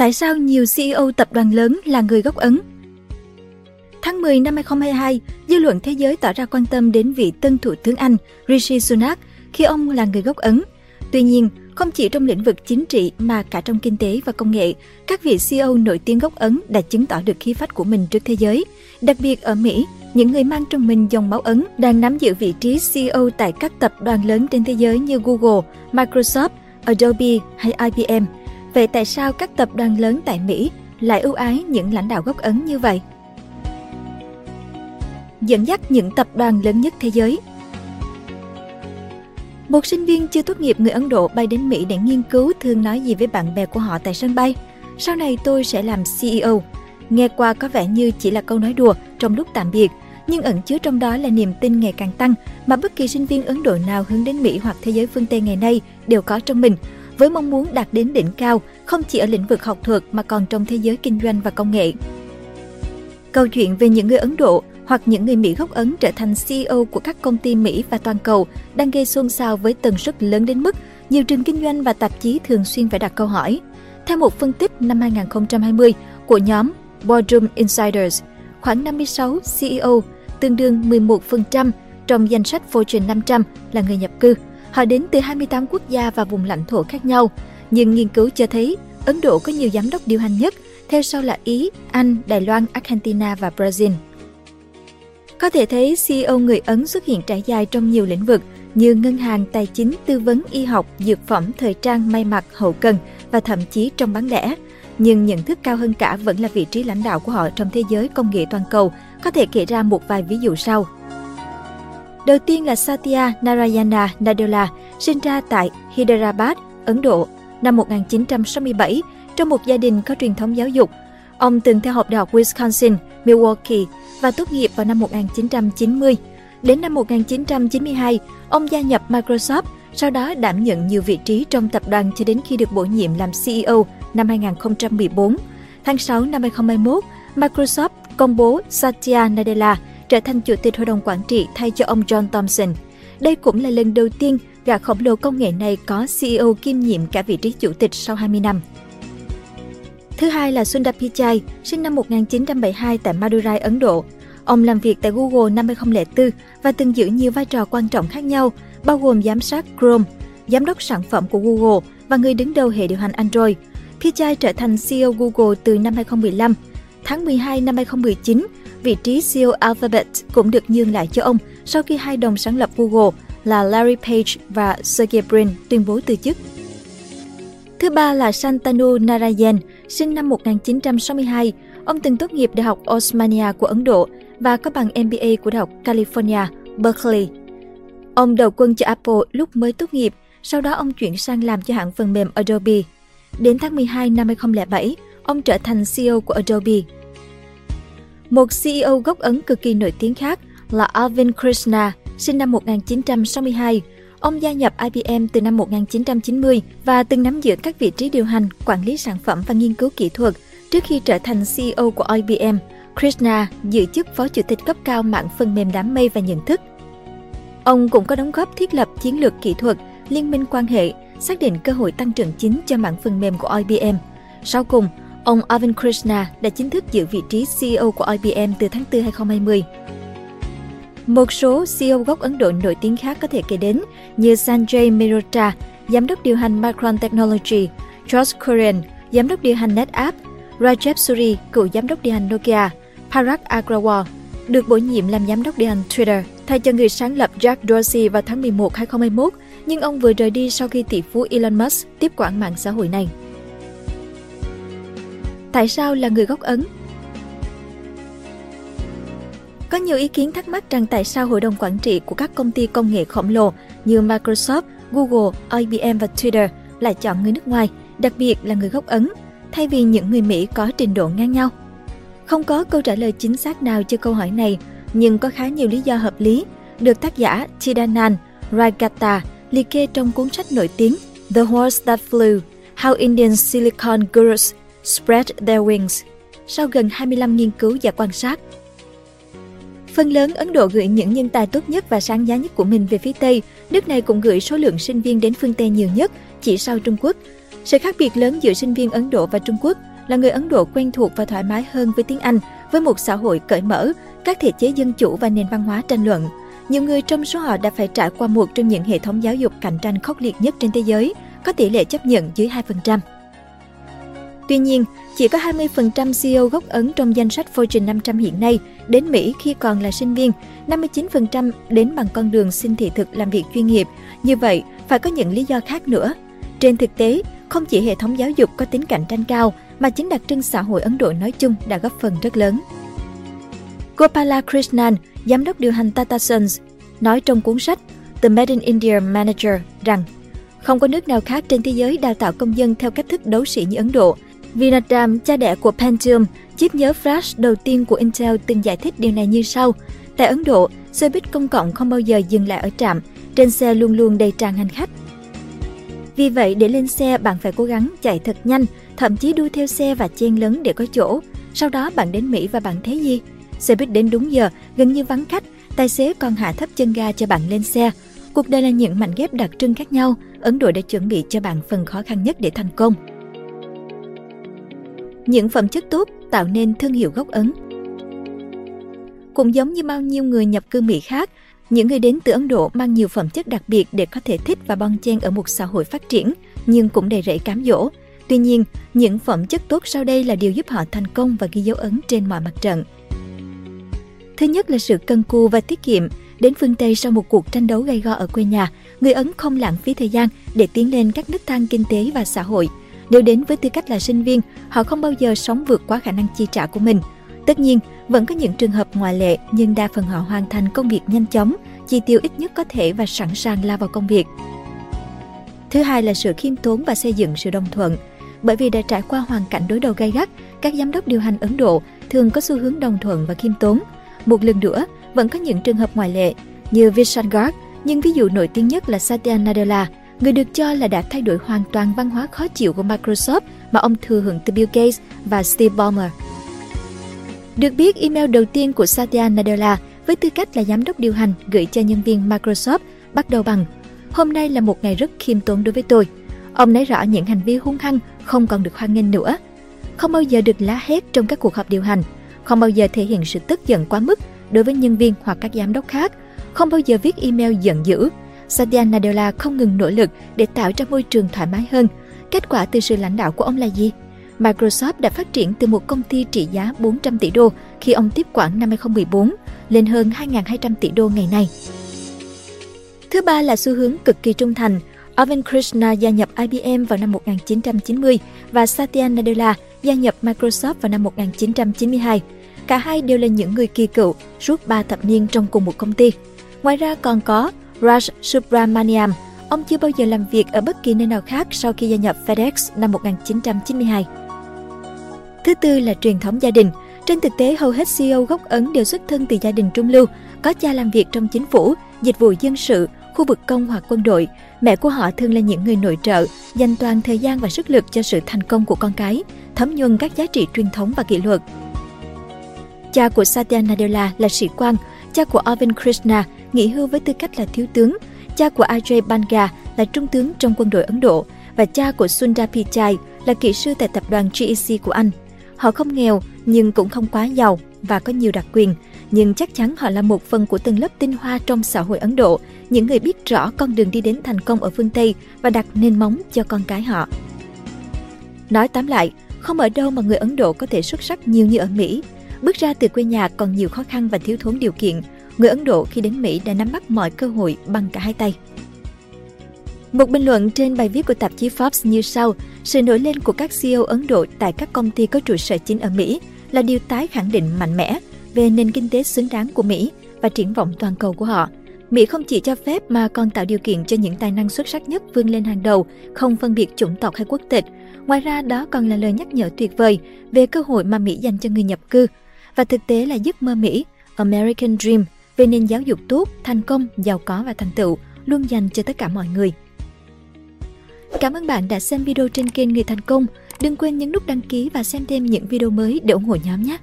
Tại sao nhiều CEO tập đoàn lớn là người gốc Ấn? Tháng 10 năm 2022, dư luận thế giới tỏ ra quan tâm đến vị tân thủ tướng Anh Rishi Sunak khi ông là người gốc Ấn. Tuy nhiên, không chỉ trong lĩnh vực chính trị mà cả trong kinh tế và công nghệ, các vị CEO nổi tiếng gốc Ấn đã chứng tỏ được khí phách của mình trước thế giới. Đặc biệt ở Mỹ, những người mang trong mình dòng máu Ấn đang nắm giữ vị trí CEO tại các tập đoàn lớn trên thế giới như Google, Microsoft, Adobe hay IBM. Vậy tại sao các tập đoàn lớn tại Mỹ lại ưu ái những lãnh đạo gốc Ấn như vậy? Dẫn dắt những tập đoàn lớn nhất thế giới một sinh viên chưa tốt nghiệp người Ấn Độ bay đến Mỹ để nghiên cứu thường nói gì với bạn bè của họ tại sân bay. Sau này tôi sẽ làm CEO. Nghe qua có vẻ như chỉ là câu nói đùa trong lúc tạm biệt, nhưng ẩn chứa trong đó là niềm tin ngày càng tăng mà bất kỳ sinh viên Ấn Độ nào hướng đến Mỹ hoặc thế giới phương Tây ngày nay đều có trong mình, với mong muốn đạt đến đỉnh cao không chỉ ở lĩnh vực học thuật mà còn trong thế giới kinh doanh và công nghệ. Câu chuyện về những người Ấn Độ hoặc những người Mỹ gốc Ấn trở thành CEO của các công ty Mỹ và toàn cầu đang gây xôn xao với tần suất lớn đến mức nhiều trường kinh doanh và tạp chí thường xuyên phải đặt câu hỏi. Theo một phân tích năm 2020 của nhóm Boardroom Insiders, khoảng 56 CEO, tương đương 11% trong danh sách Fortune 500 là người nhập cư. Họ đến từ 28 quốc gia và vùng lãnh thổ khác nhau. Nhưng nghiên cứu cho thấy Ấn Độ có nhiều giám đốc điều hành nhất, theo sau là Ý, Anh, Đài Loan, Argentina và Brazil. Có thể thấy CEO người Ấn xuất hiện trải dài trong nhiều lĩnh vực như ngân hàng, tài chính, tư vấn, y học, dược phẩm, thời trang, may mặc, hậu cần và thậm chí trong bán lẻ. Nhưng nhận thức cao hơn cả vẫn là vị trí lãnh đạo của họ trong thế giới công nghệ toàn cầu, có thể kể ra một vài ví dụ sau. Đầu tiên là Satya Narayana Nadella, sinh ra tại Hyderabad, Ấn Độ, năm 1967, trong một gia đình có truyền thống giáo dục. Ông từng theo học Đại học Wisconsin, Milwaukee và tốt nghiệp vào năm 1990. Đến năm 1992, ông gia nhập Microsoft, sau đó đảm nhận nhiều vị trí trong tập đoàn cho đến khi được bổ nhiệm làm CEO năm 2014. Tháng 6 năm 2021, Microsoft công bố Satya Nadella trở thành chủ tịch hội đồng quản trị thay cho ông John Thompson. Đây cũng là lần đầu tiên gã khổng lồ công nghệ này có CEO kiêm nhiệm cả vị trí chủ tịch sau 20 năm. Thứ hai là Sundar Pichai, sinh năm 1972 tại Madurai, Ấn Độ. Ông làm việc tại Google năm 2004 và từng giữ nhiều vai trò quan trọng khác nhau, bao gồm giám sát Chrome, giám đốc sản phẩm của Google và người đứng đầu hệ điều hành Android. Pichai trở thành CEO Google từ năm 2015. Tháng 12 năm 2019, vị trí CEO Alphabet cũng được nhường lại cho ông sau khi hai đồng sáng lập Google là Larry Page và Sergey Brin tuyên bố từ chức. Thứ ba là Santanu Narayan, sinh năm 1962. Ông từng tốt nghiệp Đại học Osmania của Ấn Độ và có bằng MBA của Đại học California, Berkeley. Ông đầu quân cho Apple lúc mới tốt nghiệp, sau đó ông chuyển sang làm cho hãng phần mềm Adobe. Đến tháng 12 năm 2007, ông trở thành CEO của Adobe. Một CEO gốc Ấn cực kỳ nổi tiếng khác là Arvind Krishna, sinh năm 1962. Ông gia nhập IBM từ năm 1990 và từng nắm giữ các vị trí điều hành, quản lý sản phẩm và nghiên cứu kỹ thuật trước khi trở thành CEO của IBM. Krishna giữ chức phó chủ tịch cấp cao mạng phần mềm đám mây và nhận thức. Ông cũng có đóng góp thiết lập chiến lược kỹ thuật, liên minh quan hệ, xác định cơ hội tăng trưởng chính cho mạng phần mềm của IBM. Sau cùng, ông Arvind Krishna đã chính thức giữ vị trí CEO của IBM từ tháng 4 2020. Một số CEO gốc Ấn Độ nổi tiếng khác có thể kể đến như Sanjay Mehrotra, giám đốc điều hành Micron Technology, George Kurian, giám đốc điều hành NetApp, Rajesh Suri, cựu giám đốc điều hành Nokia, Parag Agrawal, được bổ nhiệm làm giám đốc điều hành Twitter, thay cho người sáng lập Jack Dorsey vào tháng 11 2021, nhưng ông vừa rời đi sau khi tỷ phú Elon Musk tiếp quản mạng xã hội này. Tại sao là người gốc Ấn? Có nhiều ý kiến thắc mắc rằng tại sao hội đồng quản trị của các công ty công nghệ khổng lồ như Microsoft, Google, IBM và Twitter lại chọn người nước ngoài, đặc biệt là người gốc Ấn, thay vì những người Mỹ có trình độ ngang nhau. Không có câu trả lời chính xác nào cho câu hỏi này, nhưng có khá nhiều lý do hợp lý, được tác giả Chidanan Ragata liệt kê trong cuốn sách nổi tiếng The Horse That Flew, How Indian Silicon Gurus Spread Their Wings, sau gần 25 nghiên cứu và quan sát. Phần lớn Ấn Độ gửi những nhân tài tốt nhất và sáng giá nhất của mình về phía Tây, nước này cũng gửi số lượng sinh viên đến phương Tây nhiều nhất, chỉ sau Trung Quốc. Sự khác biệt lớn giữa sinh viên Ấn Độ và Trung Quốc là người Ấn Độ quen thuộc và thoải mái hơn với tiếng Anh, với một xã hội cởi mở, các thể chế dân chủ và nền văn hóa tranh luận. Nhiều người trong số họ đã phải trải qua một trong những hệ thống giáo dục cạnh tranh khốc liệt nhất trên thế giới, có tỷ lệ chấp nhận dưới 2%. Tuy nhiên, chỉ có 20% CEO gốc Ấn trong danh sách Fortune 500 hiện nay đến Mỹ khi còn là sinh viên, 59% đến bằng con đường xin thị thực làm việc chuyên nghiệp. Như vậy, phải có những lý do khác nữa. Trên thực tế, không chỉ hệ thống giáo dục có tính cạnh tranh cao, mà chính đặc trưng xã hội Ấn Độ nói chung đã góp phần rất lớn. Gopala Krishnan, giám đốc điều hành Tata Sons, nói trong cuốn sách The Made in India Manager rằng không có nước nào khác trên thế giới đào tạo công dân theo cách thức đấu sĩ như Ấn Độ. Vinatram, cha đẻ của Pentium, chip nhớ flash đầu tiên của Intel từng giải thích điều này như sau. Tại Ấn Độ, xe buýt công cộng không bao giờ dừng lại ở trạm, trên xe luôn luôn đầy tràn hành khách. Vì vậy, để lên xe, bạn phải cố gắng chạy thật nhanh, thậm chí đua theo xe và chen lấn để có chỗ. Sau đó bạn đến Mỹ và bạn thấy gì? Xe buýt đến đúng giờ, gần như vắng khách, tài xế còn hạ thấp chân ga cho bạn lên xe. Cuộc đời là những mảnh ghép đặc trưng khác nhau, Ấn Độ đã chuẩn bị cho bạn phần khó khăn nhất để thành công. Những phẩm chất tốt tạo nên thương hiệu gốc Ấn Cũng giống như bao nhiêu người nhập cư Mỹ khác, những người đến từ Ấn Độ mang nhiều phẩm chất đặc biệt để có thể thích và bon chen ở một xã hội phát triển, nhưng cũng đầy rẫy cám dỗ. Tuy nhiên, những phẩm chất tốt sau đây là điều giúp họ thành công và ghi dấu ấn trên mọi mặt trận. Thứ nhất là sự cân cù và tiết kiệm. Đến phương Tây sau một cuộc tranh đấu gay go ở quê nhà, người Ấn không lãng phí thời gian để tiến lên các nấc thang kinh tế và xã hội. Nếu đến với tư cách là sinh viên, họ không bao giờ sống vượt quá khả năng chi trả của mình. Tất nhiên, vẫn có những trường hợp ngoại lệ nhưng đa phần họ hoàn thành công việc nhanh chóng, chi tiêu ít nhất có thể và sẵn sàng lao vào công việc. Thứ hai là sự khiêm tốn và xây dựng sự đồng thuận. Bởi vì đã trải qua hoàn cảnh đối đầu gay gắt, các giám đốc điều hành Ấn Độ thường có xu hướng đồng thuận và khiêm tốn. Một lần nữa, vẫn có những trường hợp ngoại lệ như Vishal Garg, nhưng ví dụ nổi tiếng nhất là Satya Nadella, người được cho là đã thay đổi hoàn toàn văn hóa khó chịu của Microsoft mà ông thừa hưởng từ Bill Gates và Steve Ballmer. Được biết, email đầu tiên của Satya Nadella với tư cách là giám đốc điều hành gửi cho nhân viên Microsoft bắt đầu bằng Hôm nay là một ngày rất khiêm tốn đối với tôi. Ông nói rõ những hành vi hung hăng không còn được hoan nghênh nữa. Không bao giờ được lá hét trong các cuộc họp điều hành, không bao giờ thể hiện sự tức giận quá mức đối với nhân viên hoặc các giám đốc khác, không bao giờ viết email giận dữ. Satya Nadella không ngừng nỗ lực để tạo ra môi trường thoải mái hơn. Kết quả từ sự lãnh đạo của ông là gì? Microsoft đã phát triển từ một công ty trị giá 400 tỷ đô khi ông tiếp quản năm 2014 lên hơn 2.200 tỷ đô ngày nay. Thứ ba là xu hướng cực kỳ trung thành. Arvind Krishna gia nhập IBM vào năm 1990 và Satya Nadella gia nhập Microsoft vào năm 1992. Cả hai đều là những người kỳ cựu suốt 3 thập niên trong cùng một công ty. Ngoài ra còn có Raj Subramaniam, ông chưa bao giờ làm việc ở bất kỳ nơi nào khác sau khi gia nhập FedEx năm 1992. Thứ tư là truyền thống gia đình. Trên thực tế, hầu hết CEO gốc Ấn đều xuất thân từ gia đình trung lưu, có cha làm việc trong chính phủ, dịch vụ dân sự, khu vực công hoặc quân đội. Mẹ của họ thường là những người nội trợ, dành toàn thời gian và sức lực cho sự thành công của con cái, thấm nhuần các giá trị truyền thống và kỷ luật. Cha của Satya Nadella là sĩ quan, cha của Arvind Krishna nghỉ hưu với tư cách là thiếu tướng, cha của Ajay Banga là trung tướng trong quân đội Ấn Độ và cha của Sundar Pichai là kỹ sư tại tập đoàn GEC của Anh. Họ không nghèo nhưng cũng không quá giàu và có nhiều đặc quyền, nhưng chắc chắn họ là một phần của tầng lớp tinh hoa trong xã hội Ấn Độ, những người biết rõ con đường đi đến thành công ở phương Tây và đặt nền móng cho con cái họ. Nói tóm lại, không ở đâu mà người Ấn Độ có thể xuất sắc nhiều như ở Mỹ. Bước ra từ quê nhà còn nhiều khó khăn và thiếu thốn điều kiện, người Ấn Độ khi đến Mỹ đã nắm bắt mọi cơ hội bằng cả hai tay. Một bình luận trên bài viết của tạp chí Forbes như sau, sự nổi lên của các CEO Ấn Độ tại các công ty có trụ sở chính ở Mỹ là điều tái khẳng định mạnh mẽ về nền kinh tế xứng đáng của Mỹ và triển vọng toàn cầu của họ. Mỹ không chỉ cho phép mà còn tạo điều kiện cho những tài năng xuất sắc nhất vươn lên hàng đầu, không phân biệt chủng tộc hay quốc tịch. Ngoài ra, đó còn là lời nhắc nhở tuyệt vời về cơ hội mà Mỹ dành cho người nhập cư. Và thực tế là giấc mơ Mỹ, American Dream, về nền giáo dục tốt, thành công, giàu có và thành tựu luôn dành cho tất cả mọi người. Cảm ơn bạn đã xem video trên kênh Người Thành Công. Đừng quên nhấn nút đăng ký và xem thêm những video mới để ủng hộ nhóm nhé!